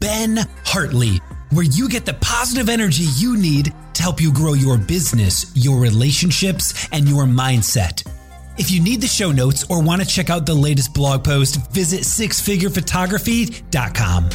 Ben Hartley, where you get the positive energy you need to help you grow your business, your relationships, and your mindset. If you need the show notes or want to check out the latest blog post, visit sixfigurephotography.com.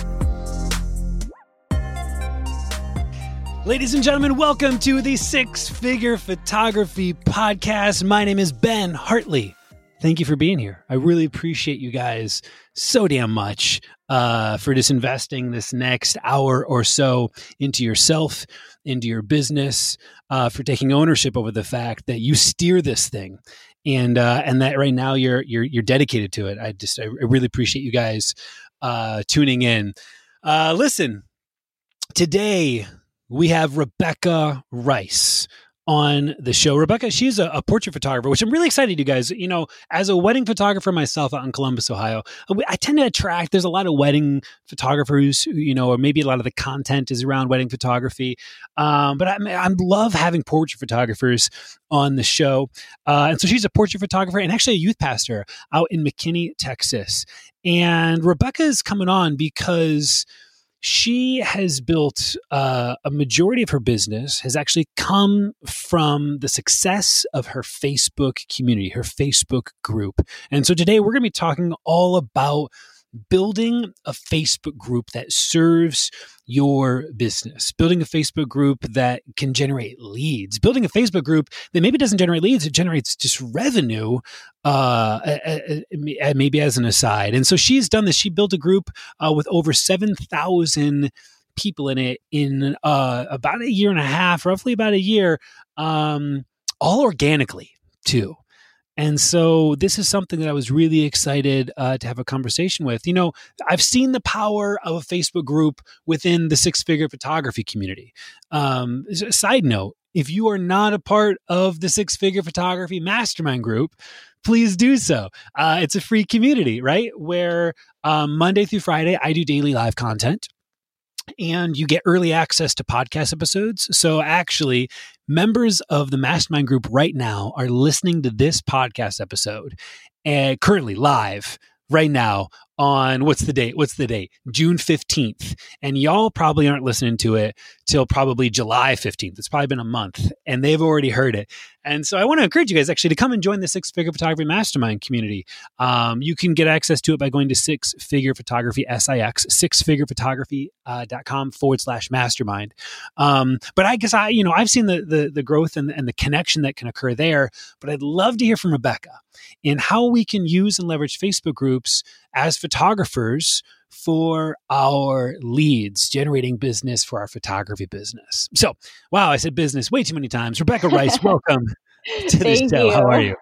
Ladies and gentlemen, welcome to the Six Figure Photography Podcast. My name is Ben Hartley. Thank you for being here. I really appreciate you guys so damn much uh, for just investing this next hour or so into yourself, into your business, uh, for taking ownership over the fact that you steer this thing, and uh, and that right now you're you're you're dedicated to it. I just I really appreciate you guys uh, tuning in. Uh, listen, today we have Rebecca Rice on the show. Rebecca, she's a, a, portrait photographer, which I'm really excited, you guys. You know, as a wedding photographer myself out in Columbus, Ohio, I tend to attract, there's a lot of wedding photographers, you know, or maybe a lot of the content is around wedding photography. Um, but I, I love having portrait photographers on the show. Uh, and so she's a portrait photographer and actually a youth pastor out in McKinney, Texas. And Rebecca is coming on because she has built uh, a majority of her business has actually come from the success of her Facebook community, her Facebook group. And so today we're going to be talking all about building a Facebook group that serves your business, building a Facebook group that can generate leads, building a Facebook group that maybe doesn't generate leads, it generates just revenue, uh, maybe as an aside. And so she's done this. She built a group uh, with over 7,000 people in it in uh, about a year and a half, roughly about a year, um, all organically too. And so this is something that I was really excited uh, to have a conversation with. You know, I've seen the power of a Facebook group within the six figure photography community. Um, side note, if you are not a part of the six figure photography mastermind group, please do so. Uh, it's a free community, right? Where um, Monday through Friday, I do daily live content and you get early access to podcast episodes. So, actually, members of the mastermind group right now are listening to this podcast episode and currently live right now on what's the date? What's the date? June 15th. And y'all probably aren't listening to it till probably July 15th. It's probably been a month and they've already heard it. And so I want to encourage you guys actually to come and join the Six Figure Photography Mastermind community. Um, you can get access to it by going to Six Figure Photography, S-I-X, sixfigurephotography.com uh, forward slash mastermind. Um, but I guess I, you know, I've seen the, the, the growth and, and the connection that can occur there, but I'd love to hear from Rebecca in how we can use and leverage Facebook groups as photographers for our leads, generating business for our photography business. So, wow, I said business way too many times. Rebecca Rice, welcome to the show. You. How are you?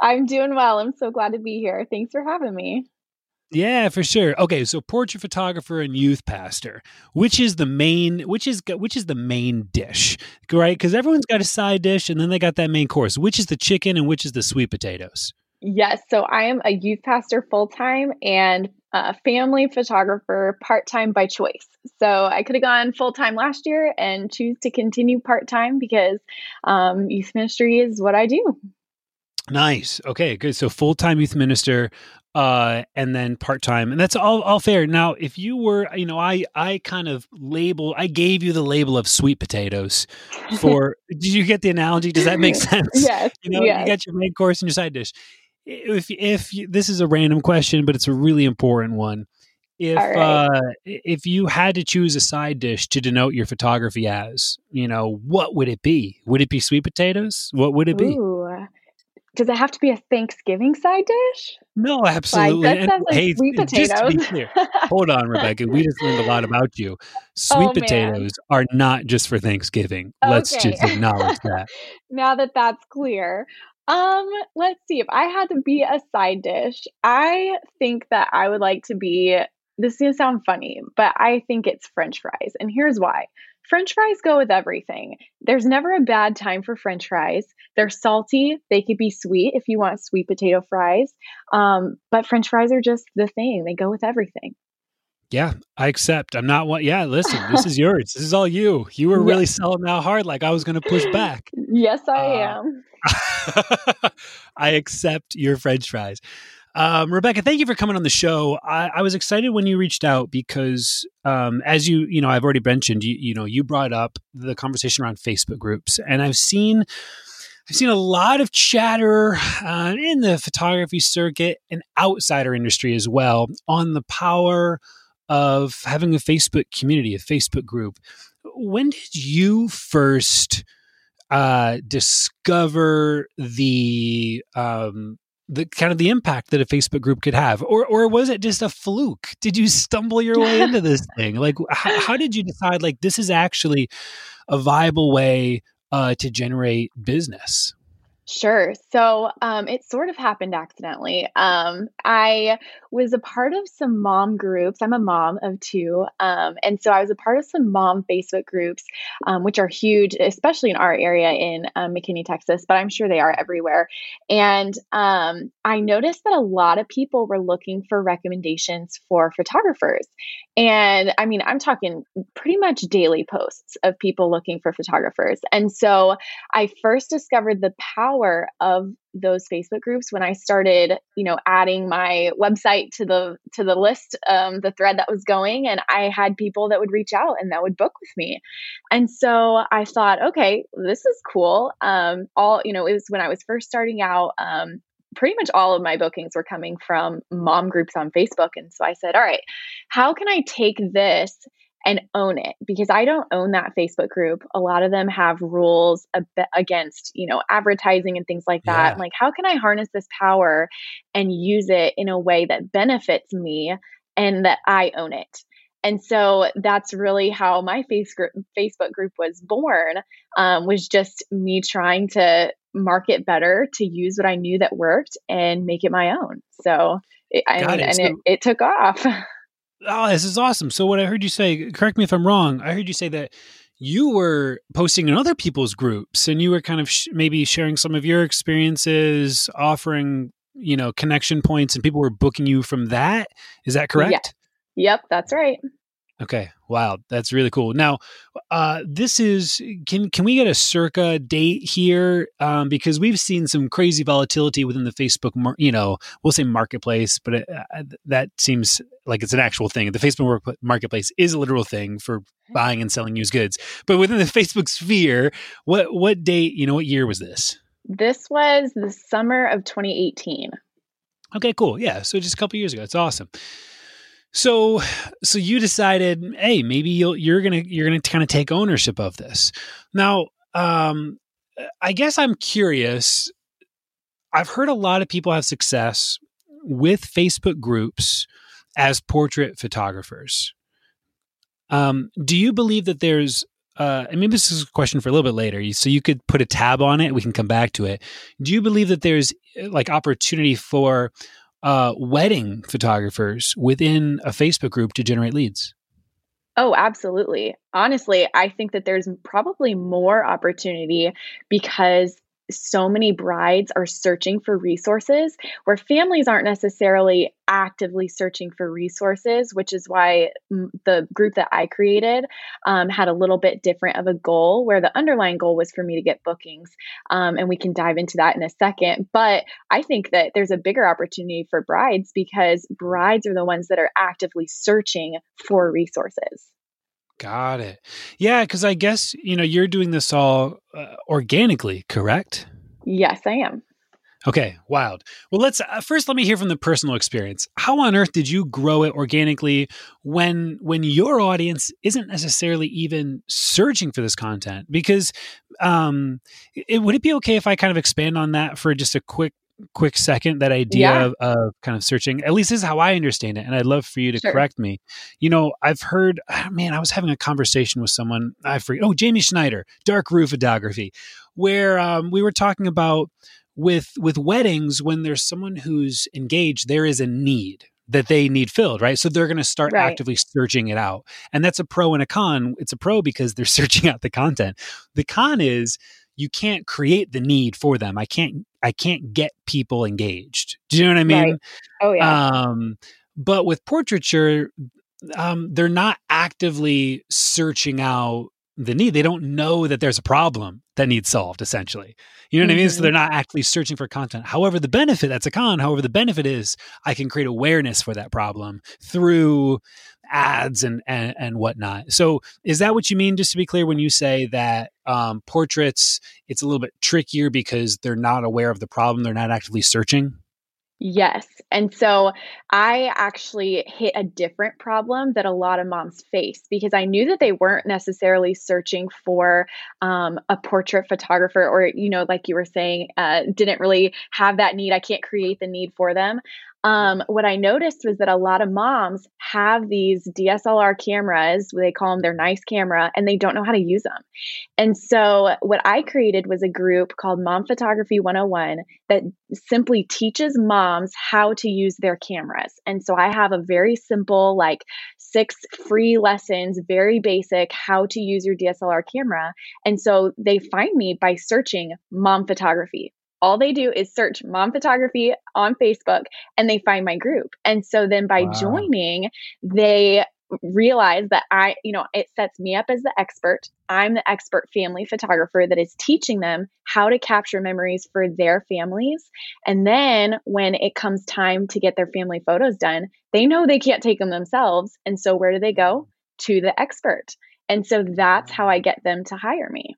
I'm doing well. I'm so glad to be here. Thanks for having me. Yeah, for sure. Okay, so portrait photographer and youth pastor. Which is the main which is which is the main dish, right? Cuz everyone's got a side dish and then they got that main course. Which is the chicken and which is the sweet potatoes? Yes. So I am a youth pastor full time and a family photographer part time by choice. So I could have gone full time last year and choose to continue part time because um, youth ministry is what I do. Nice. Okay, good. So full time youth minister. uh, and then part time, and that's all all fair. Now, if you were, you know, I I kind of label, I gave you the label of sweet potatoes for. did you get the analogy? Does that make sense? yes. You know, yes. you got your main course and your side dish. If if you, this is a random question, but it's a really important one. If right. uh, if you had to choose a side dish to denote your photography as, you know, what would it be? Would it be sweet potatoes? What would it be? Ooh. Does it have to be a Thanksgiving side dish? No, absolutely. that And like hey, sweet just to be clear, hold on, Rebecca. We just learned a lot about you. Sweet Oh, man. potatoes are not just for Thanksgiving. Let's just acknowledge that. now that that's clear. Um, let's see. If I had to be a side dish, I think that I would like to be this is gonna sound funny, but I think it's French fries. And here's why. French fries go with everything. There's never a bad time for French fries. They're salty. They could be sweet if you want sweet potato fries. Um, but French fries are just the thing. They go with everything. Yeah, I accept. I'm not one. Yeah, listen, this is yours. This is all you. You were really Yeah. selling out hard, like I was going to push back. Yes, I Uh, am. I accept your French fries. Um, Rebecca, thank you for coming on the show. I, I was excited when you reached out because, um, as you you know, I've already mentioned, you you know, you brought up the conversation around Facebook groups, and I've seen. I've seen a lot of chatter uh, in the photography circuit and outsider industry as well on the power of having a Facebook community, a Facebook group. When did you first uh, discover the um, the kind of the impact that a Facebook group could have, or or was it just a fluke? Did you stumble your way into this thing? Like, how, how did you decide like this is actually a viable way uh, to generate business? Sure. So um, it sort of happened accidentally. Um, I was a part of some mom groups. I'm a mom of two. Um, and so I was a part of some mom Facebook groups, um, which are huge, especially in our area in um, McKinney, Texas, but I'm sure they are everywhere. And um, I noticed that a lot of people were looking for recommendations for photographers. And I mean, I'm talking pretty much daily posts of people looking for photographers. And so I first discovered the power of those Facebook groups when I started, you know, adding my website to the to the list, um, the thread that was going, and I had people that would reach out and that would book with me. And so I thought, okay, this is cool. Um, all you know, it was when I was first starting out. Um, pretty much all of my bookings were coming from mom groups on Facebook, and so I said, all right, how can I take this and own it because I don't own that Facebook group. A lot of them have rules ab- against, you know, advertising and things like that. Yeah. Like, how can I harness this power and use it in a way that benefits me and that I own it? And so that's really how my face group, Facebook group was born. Um, was just me trying to market better to use what I knew that worked and make it my own. So, it, I mean, it. and So- it, it took off. Oh, this is awesome. So, what I heard you say, correct me if I'm wrong, I heard you say that you were posting in other people's groups and you were kind of sh- maybe sharing some of your experiences, offering, you know, connection points, and people were booking you from that. Is that correct? Yeah. yep, that's right. Okay. Wow, that's really cool. Now, uh, this is can can we get a circa date here? Um, because we've seen some crazy volatility within the Facebook, mar- you know, we'll say marketplace, but it, uh, that seems like it's an actual thing. The Facebook marketplace is a literal thing for buying and selling used goods. But within the Facebook sphere, what what date? You know, what year was this? This was the summer of 2018. Okay, cool. Yeah, so just a couple years ago. It's awesome. So, so you decided, hey, maybe you'll, you're gonna you're gonna kind of take ownership of this. Now, um, I guess I'm curious. I've heard a lot of people have success with Facebook groups as portrait photographers. Um, do you believe that there's uh, maybe this is a question for a little bit later, so you could put a tab on it. We can come back to it. Do you believe that there's like opportunity for uh, wedding photographers within a Facebook group to generate leads? Oh, absolutely. Honestly, I think that there's probably more opportunity because so many brides are searching for resources where families aren't necessarily actively searching for resources, which is why the group that I created um, had a little bit different of a goal, where the underlying goal was for me to get bookings. Um, and we can dive into that in a second. But I think that there's a bigger opportunity for brides because brides are the ones that are actively searching for resources. Got it. Yeah, because I guess you know you're doing this all uh, organically, correct? Yes, I am. Okay, wild. Well, let's uh, first let me hear from the personal experience. How on earth did you grow it organically when when your audience isn't necessarily even searching for this content? Because um, it, would it be okay if I kind of expand on that for just a quick quick second that idea yeah. of, of, kind of searching at least this is how i understand it and i'd love for you to sure. correct me you know i've heard oh, man i was having a conversation with someone i forget oh jamie schneider dark room photography where um, we were talking about with with weddings when there's someone who's engaged there is a need that they need filled, right? So they're going to start right. actively searching it out. And that's a pro and a con. It's a pro because they're searching out the content. The con is you can't create the need for them. I can't I can't get people engaged. Do you know what I mean? Right. Oh yeah. Um, but with portraiture, um, they're not actively searching out the need. They don't know that there's a problem that needs solved, essentially. You know what mm-hmm. I mean? So they're mm-hmm. not actively searching for content. However, the benefit, that's a con. However, the benefit is I can create awareness for that problem through ads and, and, and whatnot. So is that what you mean, just to be clear, when you say that um, portraits, it's a little bit trickier because they're not aware of the problem, they're not actively searching? Yes. And so I actually hit a different problem that a lot of moms face because I knew that they weren't necessarily searching for um, a portrait photographer or, you know, like you were saying, uh, didn't really have that need. I can't create the need for them um, what I noticed was that a lot of moms have these DSLR cameras, they call them their nice camera, and they don't know how to use them. And so, what I created was a group called Mom Photography 101 that simply teaches moms how to use their cameras. And so, I have a very simple, like six free lessons, very basic, how to use your DSLR camera. And so, they find me by searching mom photography all they do is search mom photography on Facebook and they find my group. And so then by wow. joining, they realize that I, you know, it sets me up as the expert. I'm the expert family photographer that is teaching them how to capture memories for their families. And then when it comes time to get their family photos done, they know they can't take them themselves. And so where do they go? To the expert. And so that's how I get them to hire me.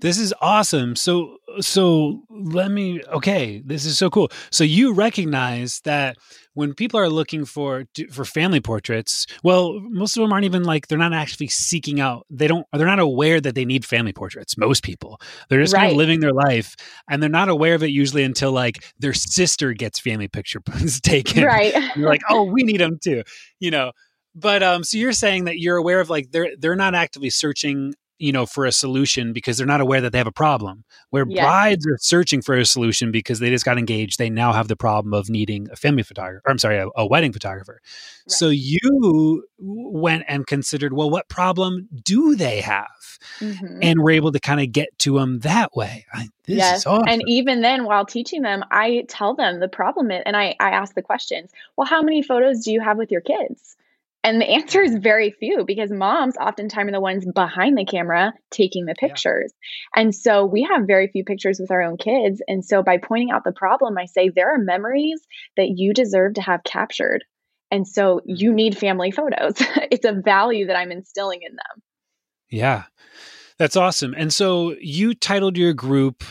This is awesome. So so let me okay, this is so cool. So you recognize that when people are looking for for family portraits, well, most of them aren't even like they're not actually seeking out. They don't they're not aware that they need family portraits. Most people. They're just right. kind of living their life and they're not aware of it usually until like their sister gets family picture taken. Right. you're like, "Oh, we need them too." You know, but um so you're saying that you're aware of like they're they're not actively searching you know for a solution because they're not aware that they have a problem where yes. brides are searching for a solution because they just got engaged they now have the problem of needing a family photographer or i'm sorry a, a wedding photographer right. so you went and considered well what problem do they have mm-hmm. and were able to kind of get to them that way I, yes. Awesome. and even then while teaching them i tell them the problem is, and I, I ask the questions well how many photos do you have with your kids and the answer is very few because moms oftentimes are the ones behind the camera taking the pictures. Yeah. And so we have very few pictures with our own kids. And so by pointing out the problem, I say there are memories that you deserve to have captured. And so mm-hmm. you need family photos. it's a value that I'm instilling in them. Yeah. That's awesome. And so you titled your group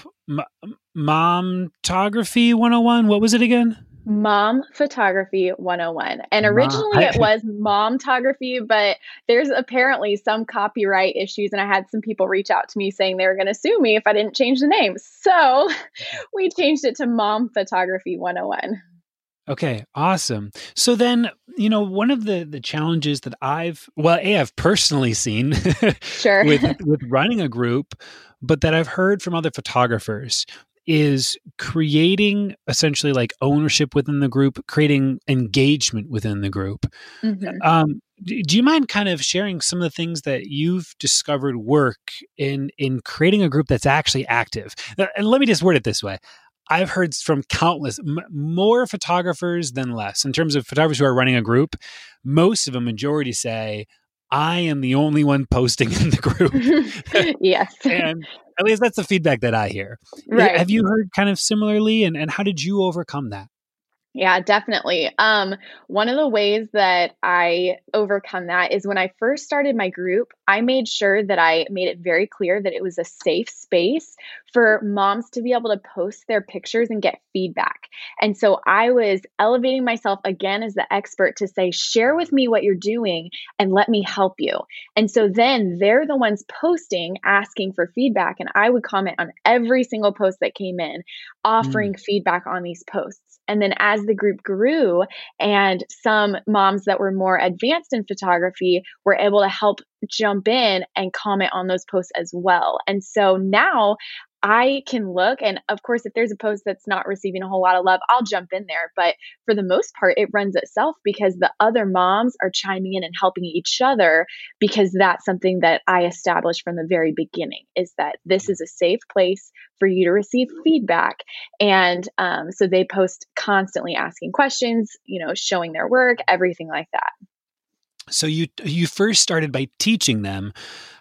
Momtography 101. What was it again? Mom Photography 101. And originally it was Mom Momtography, but there's apparently some copyright issues. And I had some people reach out to me saying they were going to sue me if I didn't change the name. So we changed it to Mom Photography 101. Okay, awesome. So then, you know, one of the the challenges that I've well, a I've personally seen sure with with running a group, but that I've heard from other photographers is creating essentially like ownership within the group, creating engagement within the group. Mm-hmm. Um, do you mind kind of sharing some of the things that you've discovered work in in creating a group that's actually active? Uh, and let me just word it this way. I've heard from countless m- more photographers than less in terms of photographers who are running a group. Most of a majority say, I am the only one posting in the group. yes. and at least that's the feedback that I hear. Right. Have you heard kind of similarly? And, and how did you overcome that? Yeah, definitely. Um, one of the ways that I overcome that is when I first started my group, I made sure that I made it very clear that it was a safe space for moms to be able to post their pictures and get feedback. And so I was elevating myself again as the expert to say, share with me what you're doing and let me help you. And so then they're the ones posting, asking for feedback. And I would comment on every single post that came in, offering mm. feedback on these posts. And then as the group grew and some moms that were more advanced in photography were able to help jump in and comment on those posts as well. And so now I can look, and of course, if there's a post that's not receiving a whole lot of love, I'll jump in there. But for the most part, it runs itself because the other moms are chiming in and helping each other because that's something that I established from the very beginning is that this is a safe place for you to receive feedback. And um, so they post constantly asking questions, you know, showing their work, everything like that. So you you first started by teaching them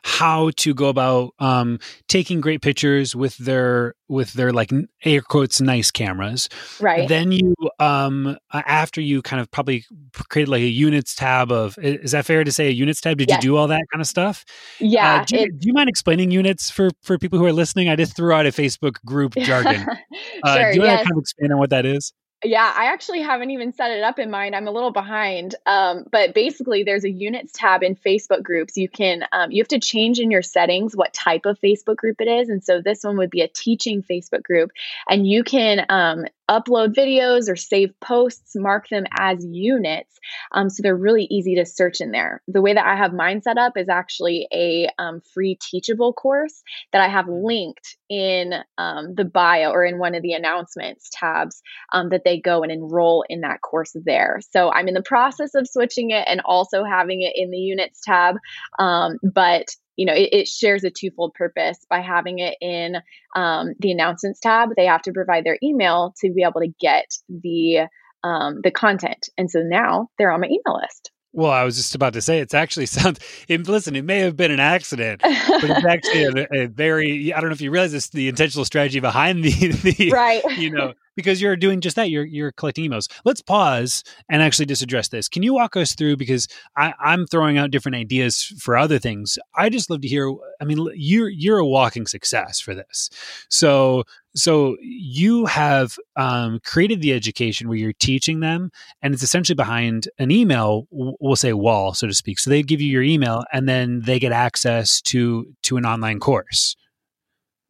how to go about um, taking great pictures with their with their like air quotes nice cameras. Right. Then you um, after you kind of probably created like a units tab of is that fair to say a units tab? Did yes. you do all that kind of stuff? Yeah. Uh, do, you, do, you, mind explaining units for for people who are listening? I just threw out a Facebook group jargon. Uh, do you want yes. to kind of expand on what that is? Yeah, I actually haven't even set it up in mind. I'm a little behind. Um, but basically, there's a units tab in Facebook groups. You can um, you have to change in your settings what type of Facebook group it is, and so this one would be a teaching Facebook group, and you can um, upload videos or save posts, mark them as units. Um, so they're really easy to search in there. The way that I have mine set up is actually a um, free teachable course that I have linked in um, the bio or in one of the announcements tabs um, that they go and enroll in that course there. So I'm in the process of switching it and also having it in the units tab. Um, but you know, it, it, shares a twofold purpose by having it in um, the announcements tab. They have to provide their email to be able to get the um, the content, and so now they're on my email list. Well, I was just about to say it's actually sounds. It, listen, it may have been an accident, but it's actually a, a, very. I don't know if you realize this. The intentional strategy behind the, the right. You know, because you're doing just that. You're you're collecting emails. Let's pause and actually just address this. Can you walk us through because I, I'm throwing out different ideas for other things. I just love to hear. I mean, you're you're a walking success for this. So so you have um, created the education where you're teaching them, and it's essentially behind an email. We'll say wall, so to speak. So they give you your email, and then they get access to to an online course.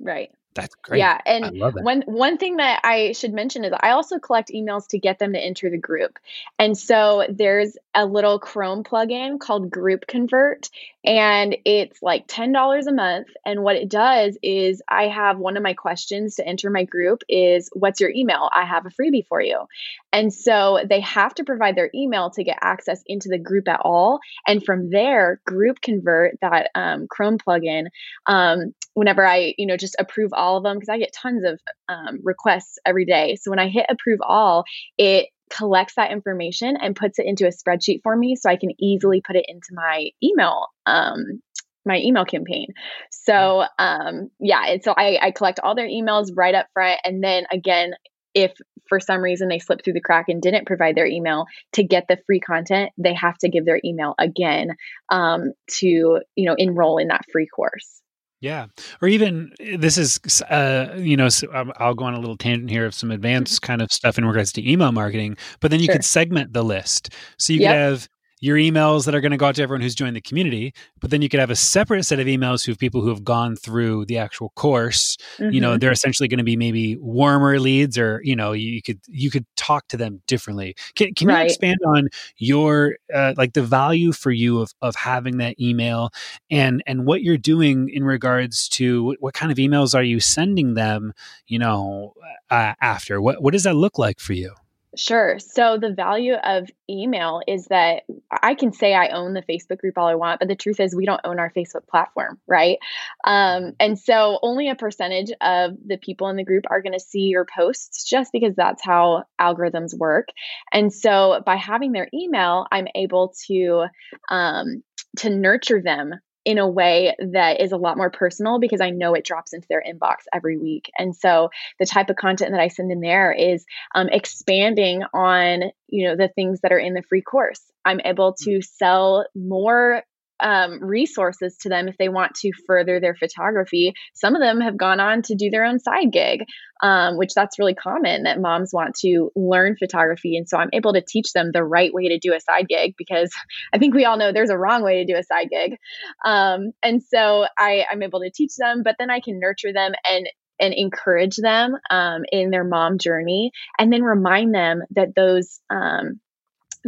Right. That's great. Yeah, and one one thing that I should mention is I also collect emails to get them to enter the group. And so there's a little Chrome plugin called Group Convert and it's like $10 a month and what it does is I have one of my questions to enter my group is what's your email? I have a freebie for you. And so they have to provide their email to get access into the group at all. And from there, Group Convert, that um, Chrome plugin, um, whenever I, you know, just approve all of them, because I get tons of um, requests every day. So when I hit approve all, it collects that information and puts it into a spreadsheet for me so I can easily put it into my email um, my email campaign. So um, yeah, and so I, I collect all their emails right up front, and then again, if for some reason they slipped through the crack and didn't provide their email to get the free content, they have to give their email again um, to you know enroll in that free course. Yeah, or even eh, this is uh, you know so I'll go on a little tangent here of some advanced mm-hmm. kind of stuff in regards to email marketing, but then you sure. could segment the list. So you yep. could have your emails that are going to go out to everyone who's joined the community but then you could have a separate set of emails who have people who have gone through the actual course mm-hmm. you know mm-hmm. they're essentially going to be maybe warmer leads or you know you could you could talk to them differently can, can right. you expand on your uh, like the value for you of, of having that email and and what you're doing in regards to what kind of emails are you sending them you know uh, after what what does that look like for you Sure. So the value of email is that I can say I own the Facebook group all I want, but the truth is we don't own our Facebook platform, right? Um, and so only a percentage of the people in the group are going to see your posts just because that's how algorithms work. And so by having their email, I'm able to um, to nurture them in a way that is a lot more personal because I know it drops into their inbox every week. And so the type of content that I send in there is um, expanding on, you know, the things that are in the free course. I'm able to mm. sell more um, resources to them if they want to further their photography. Some of them have gone on to do their own side gig, um, which that's really common that moms want to learn photography. And so I'm able to teach them the right way to do a side gig because I think we all know there's a wrong way to do a side gig. Um, and so I, I'm able to teach them, but then I can nurture them and and encourage them um, in their mom journey and then remind them that those um,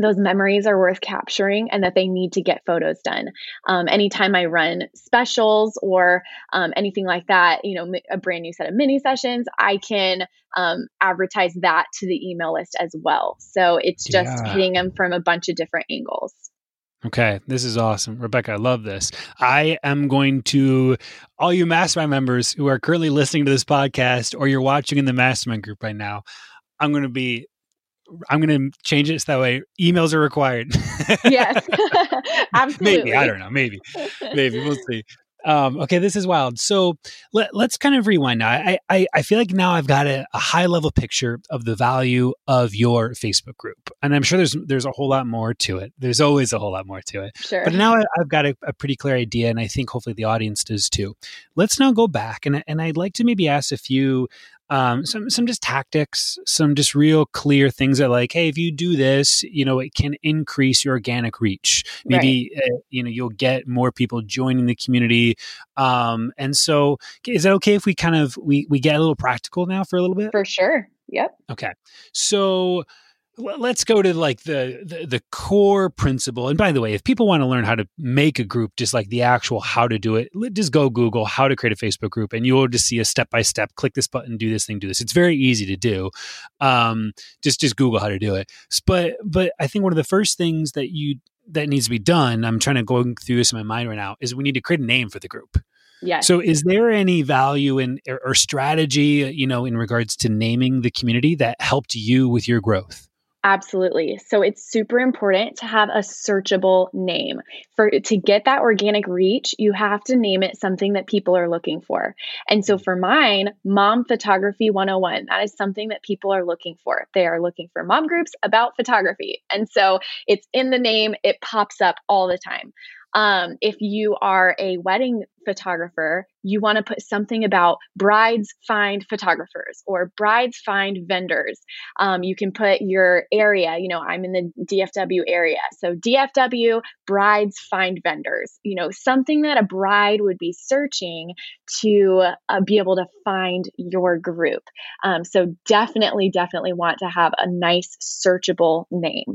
those memories are worth capturing and that they need to get photos done. Um, anytime I run specials or um, anything like that, you know, a brand new set of mini sessions, I can um, advertise that to the email list as well. So it's just yeah. hitting them from a bunch of different angles. Okay, this is awesome. Rebecca, I love this. I am going to, all you mastermind members who are currently listening to this podcast or you're watching in the mastermind group right now, I'm going to be I'm going to change it so that way emails are required. yes, absolutely. Maybe I don't know. Maybe, maybe we'll see. Um, okay, this is wild. So let, us kind of rewind now. I, I, I feel like now I've got a, a, high level picture of the value of your Facebook group, and I'm sure there's there's a whole lot more to it. There's always a whole lot more to it. Sure. But now I, have got a, a, pretty clear idea, and I think hopefully the audience does too. Let's now go back, and and I'd like to maybe ask a few um, some some just tactics, some just real clear things that like, hey, if you do this, you know, it can increase your organic reach. Maybe right. uh, you know you'll get more people joining the community. Um, and so, is that okay if we kind of we we get a little practical now for a little bit? For sure. Yep. Okay. So let's go to like the, the, the core principle. And by the way if people want to learn how to make a group just like the actual how to do it just go google how to create a facebook group and you'll just see a step by step click this button do this thing do this. It's very easy to do. Um, just just google how to do it. But but i think one of the first things that you that needs to be done i'm trying to go through this in my mind right now is we need to create a name for the group. Yeah. So, is there any value in or, or strategy, you know, in regards to naming the community that helped you with your growth? Absolutely. So it's super important to have a searchable name. For to get that organic reach, you have to name it something that people are looking for. And so mm-hmm. for mine, Mom Photography 101, that is something that people are looking for. They are looking for mom groups about photography. And so it's in the name, it pops up all the time. Um, if you are a wedding photographer, you want to put something about brides find photographers or brides find vendors. Um, you can put your area, you know, I'm in the DFW area. So DFW, brides find vendors, you know, something that a bride would be searching to uh, be able to find your group. Um, so definitely, definitely want to have a nice searchable name.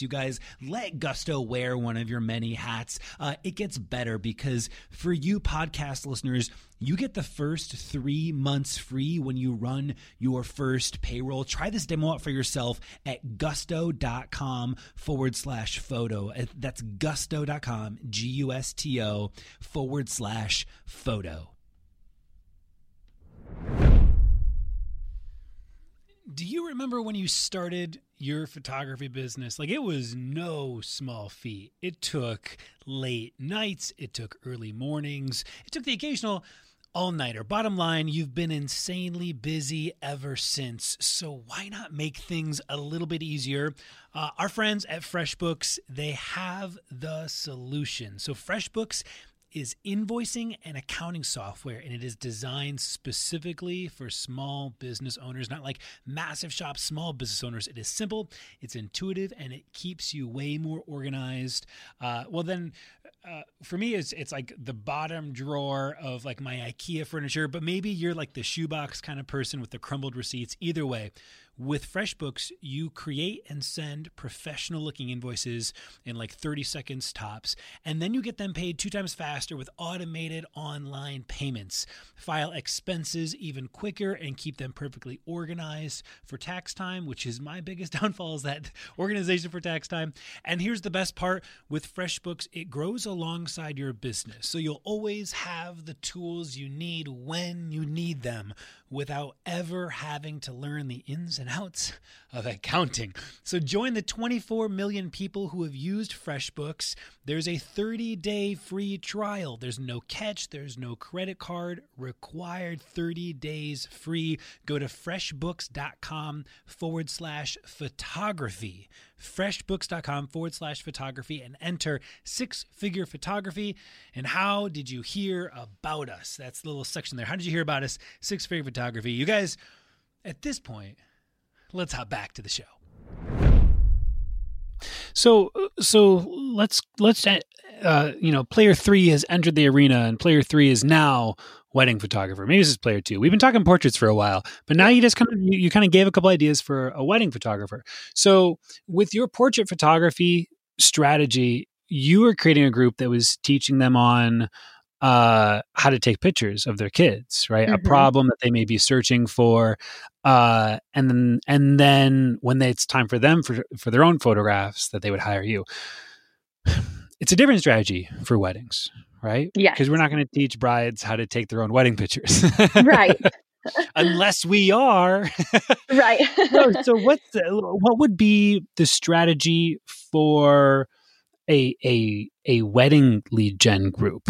You guys let Gusto wear one of your many hats. Uh, it gets better because for you podcast listeners, you get the first three months free when you run your first payroll. Try this demo out for yourself at gusto.com forward slash photo. Uh, that's gusto.com, G U S T O forward slash photo. Do you remember when you started your photography business? Like it was no small feat. It took late nights, it took early mornings, it took the occasional all nighter. Bottom line, you've been insanely busy ever since. So why not make things a little bit easier? Uh, our friends at FreshBooks, they have the solution. So FreshBooks is invoicing and accounting software, and it is designed specifically for small business owners, not like massive shops, small business owners. It is simple, it's intuitive, and it keeps you way more organized. Uh, well, then uh, for me, it's it's like the bottom drawer of like my IKEA furniture, but maybe you're like the shoebox kind of person with the crumbled receipts. Either way, with FreshBooks, you create and send professional looking invoices in like 30 seconds tops, and then you get them paid two times faster with automated online payments. File expenses even quicker and keep them perfectly organized for tax time, which is my biggest downfall is that organization for tax time. And here's the best part with FreshBooks, it grows alongside your business. So you'll always have the tools you need when you need them without ever having to learn the ins and outs of accounting. So join the 24 million people who have used FreshBooks. There's a 30 day free trial. There's no catch, there's no credit card required. 30 days free. Go to freshbooks.com forward slash photography. Freshbooks.com forward slash photography and enter six figure photography. And how did you hear about us? That's the little section there. How did you hear about us? Six figure photography. You guys, at this point, let's hop back to the show. So, uh, so let's let's uh, you know, player three has entered the arena, and player three is now wedding photographer. Maybe this is player two. We've been talking portraits for a while, but now you just kind of you, you kind of gave a couple ideas for a wedding photographer. So, with your portrait photography strategy, you were creating a group that was teaching them on uh, how to take pictures of their kids, right? Mm-hmm. A problem that they may be searching for, uh, and then and then when they, it's time for them for for their own photographs, that they would hire you. It's a different strategy for weddings, right? Yeah, because we're not going to teach brides how to take their own wedding pictures, right? Unless we are, right? so, so what's the, what would be the strategy for a a a wedding lead gen group?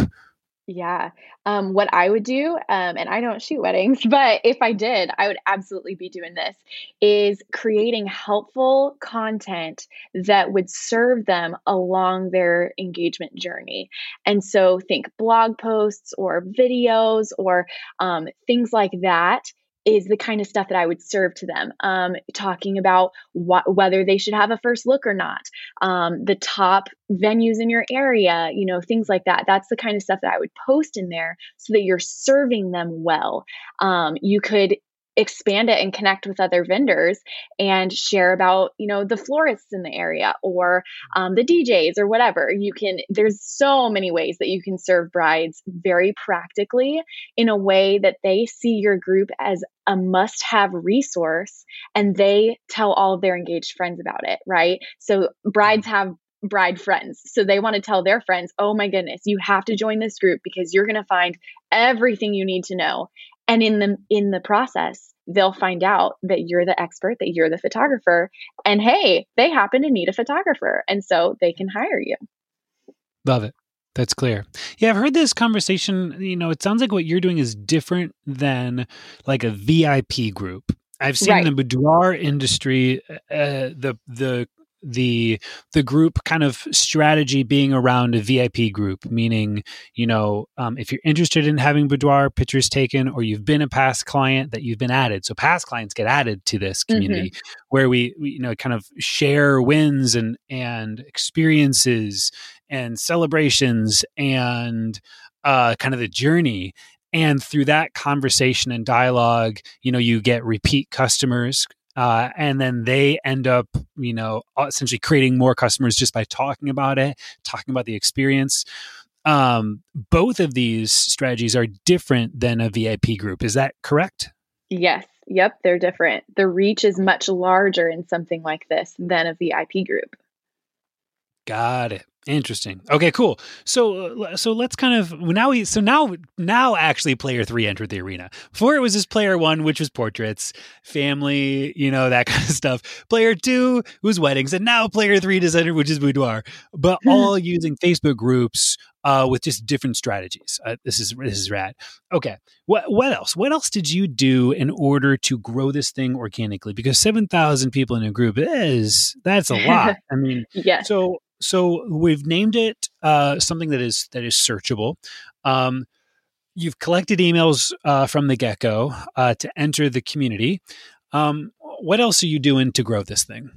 Yeah. Um, what I would do, um, and I don't shoot weddings, but if I did, I would absolutely be doing this, is creating helpful content that would serve them along their engagement journey. And so think blog posts or videos or um, things like that is the kind of stuff that I would serve to them. Um, talking about wh- whether they should have a first look or not, um, the top venues in your area, you know, things like that. That's the kind of stuff that I would post in there so that you're serving them well. Um, you could expand it and connect with other vendors and share about you know the florists in the area or um, the djs or whatever you can there's so many ways that you can serve brides very practically in a way that they see your group as a must have resource and they tell all of their engaged friends about it right so brides have bride friends. So they want to tell their friends, oh my goodness, you have to join this group because you're going to find everything you need to know and in the in the process they'll find out that you're the expert that you're the photographer and hey they happen to need a photographer and so they can hire you. Love it. That's clear. Yeah i've heard this conversation you know it sounds like what you're doing is different than like a vip group. I've seen right. the boudoir industry uh, the the the the group kind of strategy being around a VIP group, meaning you know um, if you're interested in having boudoir pictures taken, or you've been a past client that you've been added. So past clients get added to this mm-hmm. community mm-hmm. where we, we you know kind of share wins and and experiences and celebrations and uh, kind of the journey and through that conversation and dialogue you know you get repeat customers uh, and then they end up you know essentially creating more customers just by talking about it talking about the experience. Um, both of these strategies are different than a vip group. Is that correct? Yes. Yep they're different. The reach is much larger in something like this than a vip group. Got it Interesting. Okay, cool. So uh, so let's kind of now we so now now actually player 3 entered the arena. Before it was just player 1 which was portraits, family, you know, that kind of stuff. Player 2 was weddings and now player 3 does enter which is boudoir, but all using Facebook groups uh, with just different strategies. Uh, this is this is rad. Okay, what what else? What else did you do in order to grow this thing organically? Because seven thousand people in a group is that's a lot. I mean, yeah. So so we've named it uh, something that is that is searchable. Um, you've collected emails uh, from the get go uh, to enter the community. Um, what else are you doing to grow this thing?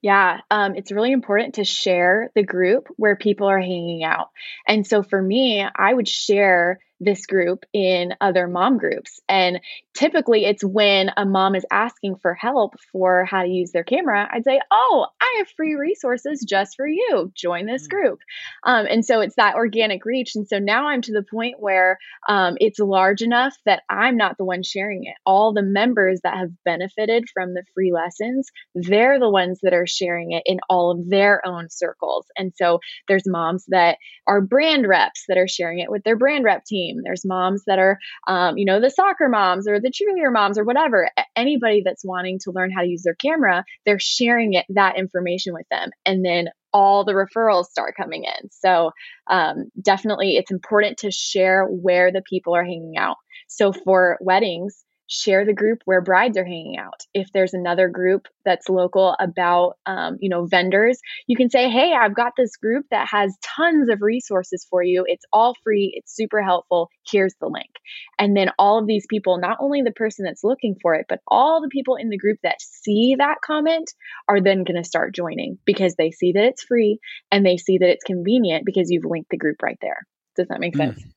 Yeah, um, it's really important to share the group where people are hanging out. And so for me, I would share this group in other mom groups. And typically it's when a mom is asking for help for how to use their camera, I'd say, Oh, I have free resources just for you. Join this mm. group. Um, and so it's that organic reach. And so now I'm to the point where um, it's large enough that I'm not the one sharing it. All the members that have benefited from the free lessons, they're the ones that are sharing it in all of their own circles. And so there's moms that are brand reps that are sharing it with their brand rep team team. There's moms that are, um, you know, the soccer moms or the cheerleader moms or whatever. Anybody that's wanting to learn how to use their camera, they're sharing it that information with them, and then all the referrals start coming in. So um, definitely, it's important to share where the people are hanging out. So for weddings, share the group where brides are hanging out. If there's another group that's local about, um, you know, vendors, you can say, hey, I've got this group that has tons of resources for you. It's all free, it's super helpful. Here's the link. And then all of these people, not only the person that's looking for it, but all the people in the group that see that comment are then going to start joining because they see that it's free and they see that it's convenient because you've linked the group right there. Does that make hmm. sense? Mm.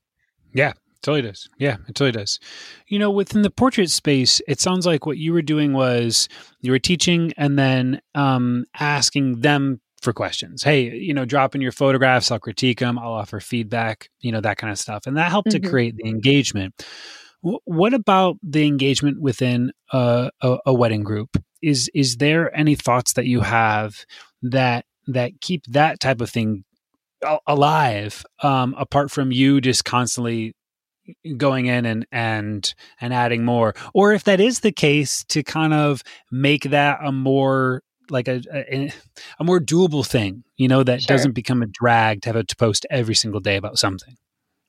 Yeah, Totally does. Yeah, it totally does. You know, within the portrait space, it sounds like what you were doing was you were teaching and then um, asking them for questions. Hey, you know, drop in your photographs. I'll critique them. I'll offer feedback. You know, that kind of stuff, and that helped mm-hmm. to create the engagement. W- what about the engagement within a, a, a wedding group? Is is there any thoughts that you have that that keep that type of thing alive um, apart from you just constantly going in and and and adding more or if that is the case to kind of make that a more like a a, a more doable thing you know that sure. doesn't become a drag to have to post every single day about something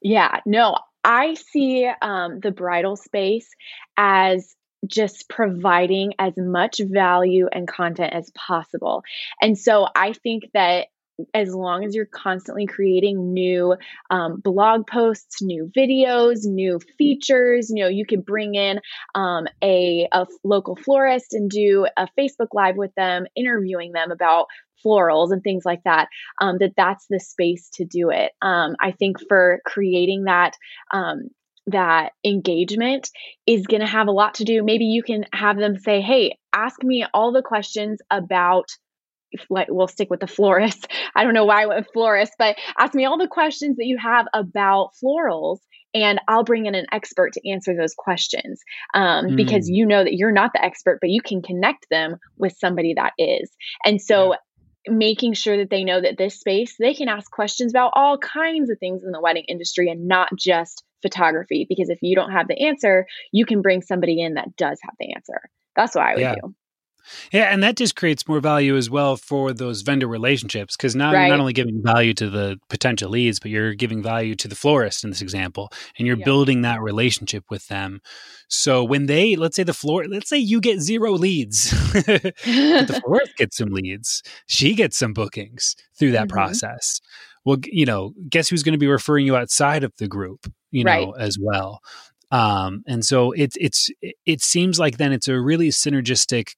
yeah no i see um, the bridal space as just providing as much value and content as possible. And so I think that as long as you're constantly creating new um, blog posts, new videos, new features, you know, you could bring in um, a, a local florist and do a Facebook Live with them, interviewing them about florals and things like that um, that that's the space to do it. Um, i think for creating that um, that engagement is going to have a lot to do. Maybe you can have them say hey ask me all the questions about like we'll stick with the florist. I don't know why I went florist, but ask me all the questions that you have about florals and I'll bring in an expert to answer those questions um, mm. because you know that you're not the expert, but you can connect them with somebody that is. And so, yeah. making sure that they know that this space, they can ask questions about all kinds of things in the wedding industry and not just photography. Because if you don't have the answer, you can bring somebody in that does have the answer. That's what I would yeah. do. Yeah, and that just creates more value as well for those vendor relationships because now right. you're not only giving value to the potential leads, but you're giving value to the florist in this example, and you're yeah. building that relationship with them. So when they, let's say the floor, let's say you get zero leads, the florist gets some leads, she gets some bookings through that mm-hmm. process. Well, you know, guess who's going to be referring you outside of the group, you right. know, as well. Um, and so it's it's it seems like then it's a really synergistic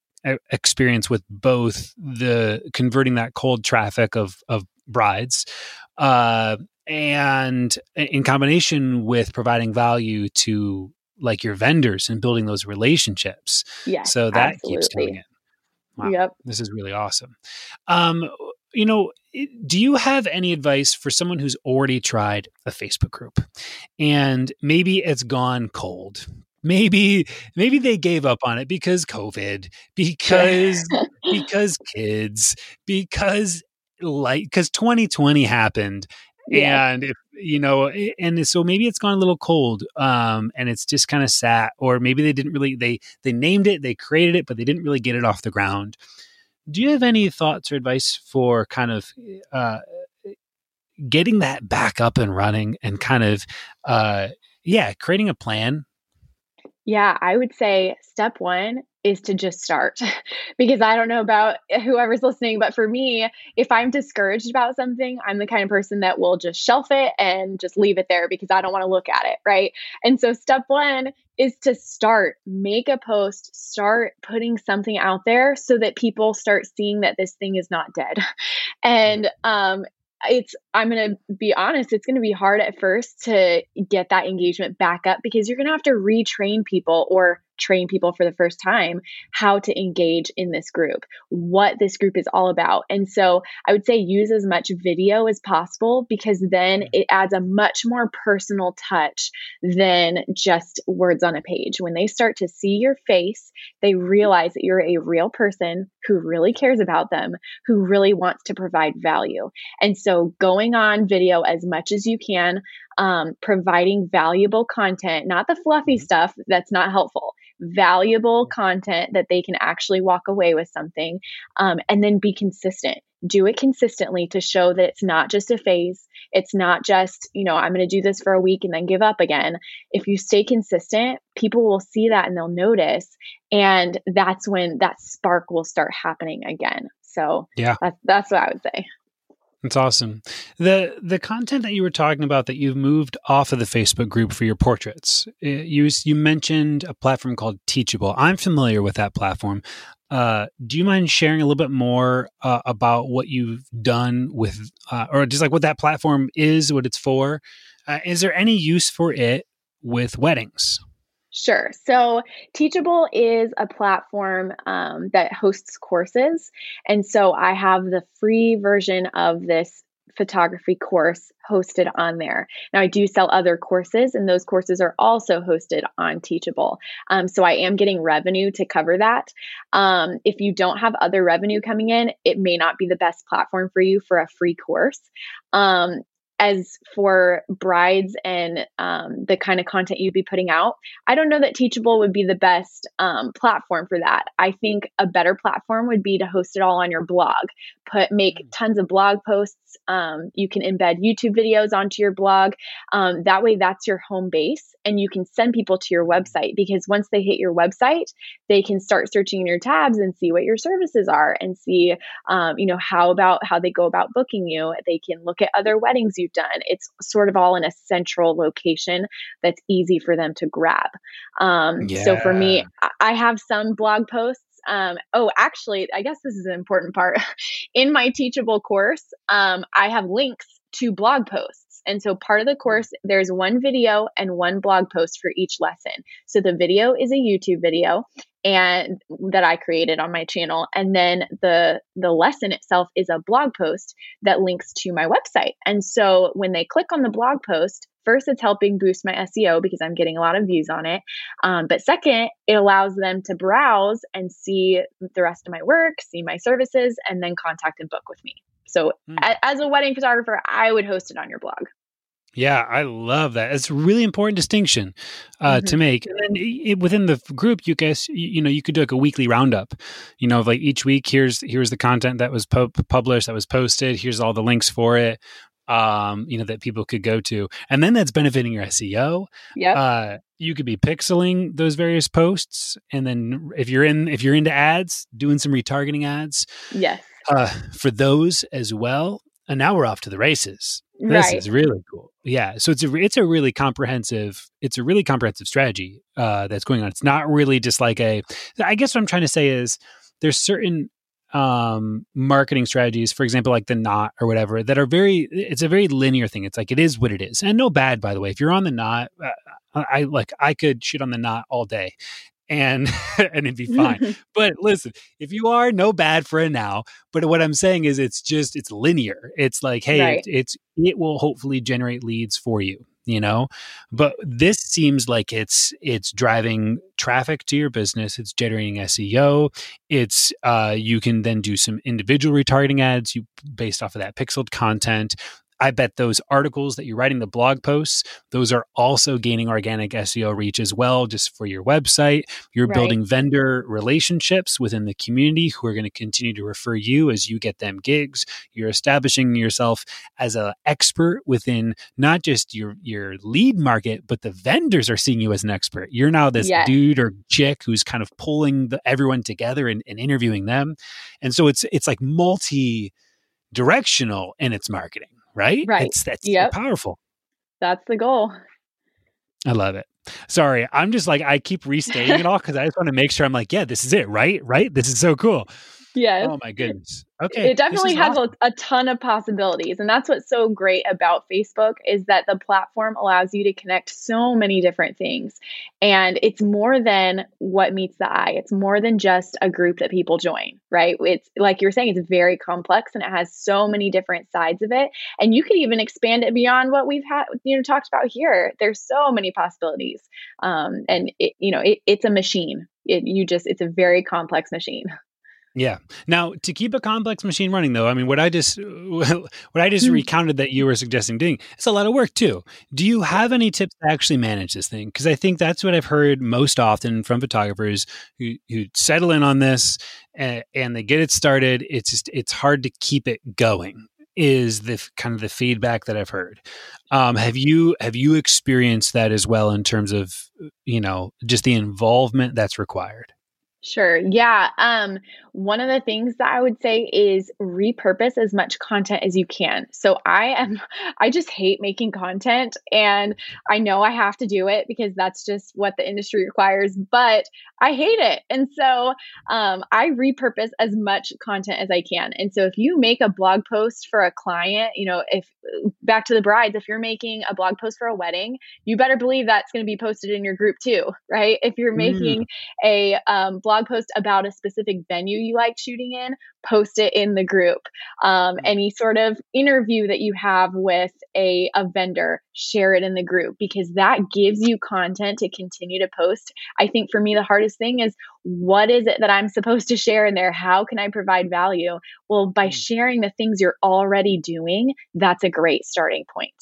experience with both the converting that cold traffic of of brides uh, and in combination with providing value to like your vendors and building those relationships. Yeah. So that absolutely. keeps coming in. Wow. Yep. This is really awesome. Um, you know, do you have any advice for someone who's already tried a Facebook group and maybe it's gone cold? Maybe maybe they gave up on it because covid because because kids because like because 2020 happened yeah. and if you know and so maybe it's gone a little cold um and it's just kind of sat or maybe they didn't really they they named it they created it but they didn't really get it off the ground do you have any thoughts or advice for kind of uh getting that back up and running and kind of uh yeah creating a plan yeah, I would say step one is to just start because I don't know about whoever's listening, but for me, if I'm discouraged about something, I'm the kind of person that will just shelf it and just leave it there because I don't want to look at it. Right. And so, step one is to start, make a post, start putting something out there so that people start seeing that this thing is not dead. And um, it's i'm going to be honest it's going to be hard at first to get that engagement back up because you're going to have to retrain people or train people for the first time how to engage in this group, what this group is all about. And so I would say use as much video as possible because then mm-hmm. it adds a much more personal touch than just words on a page. When they start to see your face, they realize that you're a real person who really cares about them, who really wants to provide value. And so going on video as much as you can, um, providing valuable content, not the fluffy mm-hmm. stuff that's not helpful valuable content that they can actually walk away with something um, and then be consistent. Do it consistently to show that it's not just a phase. It's not just you know i'm going to do this for a week and then give up again. If you stay consistent people will see that and they'll notice and that's when that spark will start happening again. So yeah. that's, that's what i would say that's awesome. The the content that you were talking about that you've moved off of the Facebook group for your portraits. Eh, you you mentioned a platform called Teachable. I'm familiar with that platform. Uh, do you mind sharing a little bit more uh, about what you've done with, uh, or just like what that platform is, what it's for? Uh, is there any use for it with weddings? Sure. So, Teachable is a platform um, that hosts courses. And so, I have the free version of this photography course hosted on there. Now, I do sell other courses, and those courses are also hosted on Teachable. Um, so, I am getting revenue to cover that. Um, if you don't have other revenue coming in, it may not be the best platform for you for a free course. Um, as for brides and um, the kind of content you'd be putting out, I don't know that Teachable would be the best um, platform for that. I think a better platform would be to host it all on your blog. Put make mm. tons of blog posts. Um, you can embed YouTube videos onto your blog. Um, that way, that's your home base, and you can send people to your website because once they hit your website, they can start searching in your tabs and see what your services are and see, um, you know, how about how they go about booking you. They can look at other weddings you've done. It's sort of all in a central location that's easy for them to grab. Um, yeah. So for me, I have some blog posts. Um, oh, actually, I guess this is an important part. in my teachable course, um, I have links to blog posts. And so part of the course, there's one video and one blog post for each lesson. So the video is a YouTube video and that I created on my channel. And then the the lesson itself is a blog post that links to my website. And so when they click on the blog post, first it's helping boost my SEO because I'm getting a lot of views on it. Um, but second, it allows them to browse and see the rest of my work, see my services, and then contact and book with me. So, mm. a- as a wedding photographer, I would host it on your blog. Yeah, I love that. It's a really important distinction uh, mm-hmm. to make. And then it, within the group, you guys, you, you, know, you could do like a weekly roundup. You know, like each week, here's here's the content that was po- published, that was posted. Here's all the links for it. Um, you know, that people could go to, and then that's benefiting your SEO. Yeah. Uh, you could be pixeling those various posts, and then if you're in if you're into ads, doing some retargeting ads. Yes. Uh, for those as well. And now we're off to the races. This right. is really cool. Yeah. So it's a it's a really comprehensive it's a really comprehensive strategy uh, that's going on. It's not really just like a. I guess what I'm trying to say is there's certain um, marketing strategies, for example, like the knot or whatever, that are very. It's a very linear thing. It's like it is what it is, and no bad by the way. If you're on the knot, uh, I like I could shit on the knot all day, and and it'd be fine. but listen, if you are no bad for it now, but what I'm saying is it's just it's linear. It's like, hey, right. it, it's it will hopefully generate leads for you, you know? But this seems like it's it's driving traffic to your business, it's generating SEO, it's uh you can then do some individual retargeting ads you based off of that pixeled content. I bet those articles that you're writing, the blog posts, those are also gaining organic SEO reach as well, just for your website. You're right. building vendor relationships within the community who are going to continue to refer you as you get them gigs. You're establishing yourself as an expert within not just your your lead market, but the vendors are seeing you as an expert. You're now this yes. dude or chick who's kind of pulling the, everyone together and, and interviewing them. And so it's it's like multi directional in its marketing right? Right. It's that's yep. powerful. That's the goal. I love it. Sorry, I'm just like I keep restating it all because I just want to make sure I'm like, yeah, this is it, right? Right? This is so cool. Yes. Oh my goodness. Okay. It definitely has awesome. a, a, ton of possibilities. And that's what's so great about Facebook is that the platform allows you to connect so many different things. And it's more than what meets the eye. It's more than just a group that people join, right? It's like you're saying, it's very complex and it has so many different sides of it. And you could even expand it beyond what we've had, you know, talked about here. There's so many possibilities. Um, and it, you know, it, it's a machine. It, you just, it's a very complex machine. Yeah. Now, to keep a complex machine running, though, I mean, what I just what I just mm-hmm. recounted that you were suggesting doing, it's a lot of work too. Do you have any tips to actually manage this thing? Because I think that's what I've heard most often from photographers who who settle in on this and, and they get it started. It's just it's hard to keep it going. Is the kind of the feedback that I've heard. Um, have you have you experienced that as well in terms of you know just the involvement that's required? Sure. Yeah. Um, one of the things that I would say is repurpose as much content as you can. So I am, I just hate making content and I know I have to do it because that's just what the industry requires, but I hate it. And so um, I repurpose as much content as I can. And so if you make a blog post for a client, you know, if back to the brides, if you're making a blog post for a wedding, you better believe that's going to be posted in your group too, right? If you're mm. making mm. a um, blog blog post about a specific venue you like shooting in, post it in the group. Um, mm-hmm. any sort of interview that you have with a, a vendor, share it in the group because that gives you content to continue to post. I think for me, the hardest thing is what is it that I'm supposed to share in there? How can I provide value? Well, by mm. sharing the things you're already doing, that's a great starting point.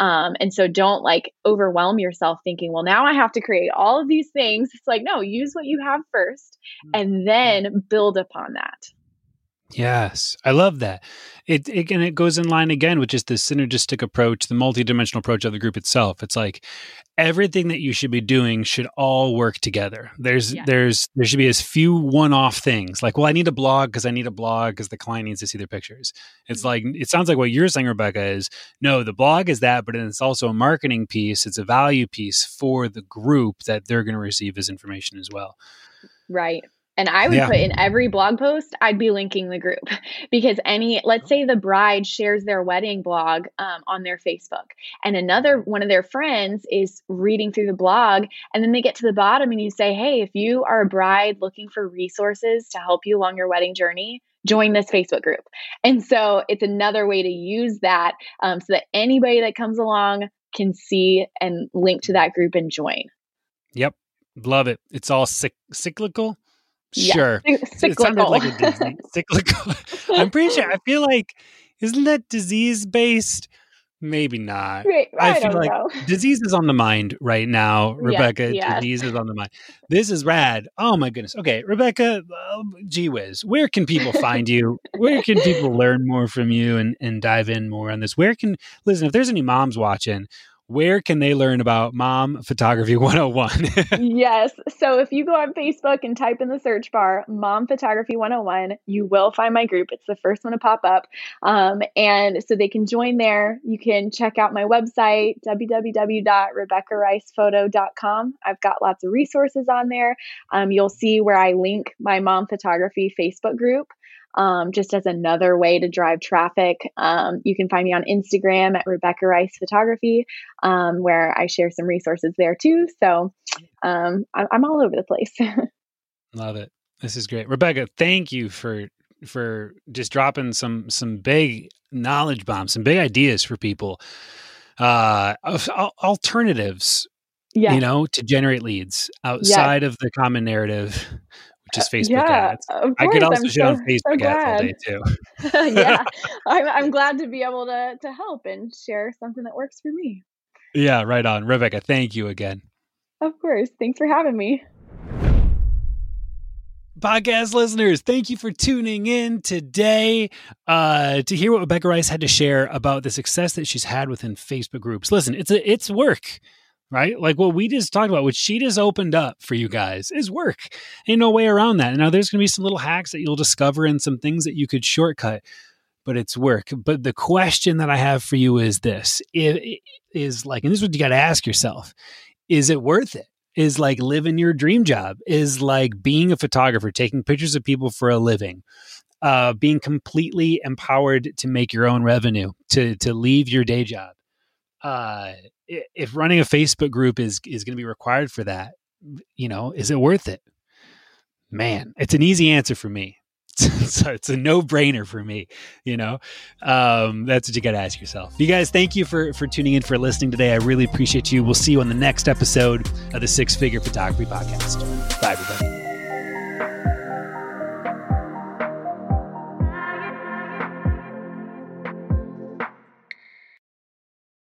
Um, and so don't like overwhelm yourself thinking, well, now I have to create all of these things. It's like, no, use what you have first mm. and then build upon that. Yes, I love that. It, it and it goes in line again with just the synergistic approach, the multidimensional approach of the group itself. It's like everything that you should be doing should all work together. There's yeah. there's there should be as few one-off things. Like, well, I need a blog because I need a blog because the client needs to see their pictures. It's mm-hmm. like it sounds like what you're saying, Rebecca, is no, the blog is that, but it's also a marketing piece. It's a value piece for the group that they're going to receive as information as well. Right. And I would yeah. put in every blog post, I'd be linking the group because any, let's say the bride shares their wedding blog um, on their Facebook, and another one of their friends is reading through the blog, and then they get to the bottom and you say, Hey, if you are a bride looking for resources to help you along your wedding journey, join this Facebook group. And so it's another way to use that um, so that anybody that comes along can see and link to that group and join. Yep. Love it. It's all cyclical yeah. Sure. Cyclical. It sounded like a disease. cyclical. I'm pretty sure. I feel like isn't that disease based? maybe not. Right, I, I feel like know. disease is on the mind right now, Rebecca. Yes, yes. Disease is on the mind. This is rad. Oh my goodness. Okay, Rebecca, uh, gee whiz, where can people find you? Where can people learn more from you and, and dive in more on this? Where can, listen, if there's any moms watching, where can they learn about Mom Photography 101? yes. So if you go on Facebook and type in the search bar Mom Photography 101, you will find my group. It's the first one to pop up. Um, and so they can join there. You can check out my website, www.rebeccaricephoto.com. I've got lots of resources on there. Um, you'll see where I link my Mom Photography Facebook group um, just as another way to drive traffic. Um, you can find me on Instagram at Rebecca Rice Photography, um, where I share some resources there too. So um, I- I'm all over the place. Love it. This is great, Rebecca. Thank you for for just dropping some some big knowledge bombs, some big ideas for people. Uh, alternatives, yeah. you know, to generate leads outside of the common narrative which is Facebook yeah, ads. I could also I'm so, on Facebook so ads all day too. yeah, I'm, I'm glad to be able to to help and share something that works for me. Yeah, right on, Rebecca. Thank you again. Of course. Thanks for having me. Podcast listeners, thank you for tuning in today uh, to hear what Rebecca Rice had to share about the success that she's had within Facebook groups. Listen, it's a it's work right? Like what we just talked about, what she just opened up for you guys is work. Ain't no way around that. Now there's going to be some little hacks that you'll discover and some things that you could shortcut, but it's work. But the question that I have for you is this: it is like, and this is what you got to ask yourself: Is it worth it? Is like living your dream job? Is like being a photographer, taking pictures of people for a living? Uh, being completely empowered to make your own revenue, to to leave your day job, uh, if running a Facebook group is is going to be required for that, you know, is it worth it? Man, it's an easy answer for me. so it's a no brainer for me. You know, um, that's what you got to ask yourself. You guys, thank you for for tuning in for listening today. I really appreciate you. We'll see you on the next episode of the Six Figure Photography Podcast. Bye, everybody.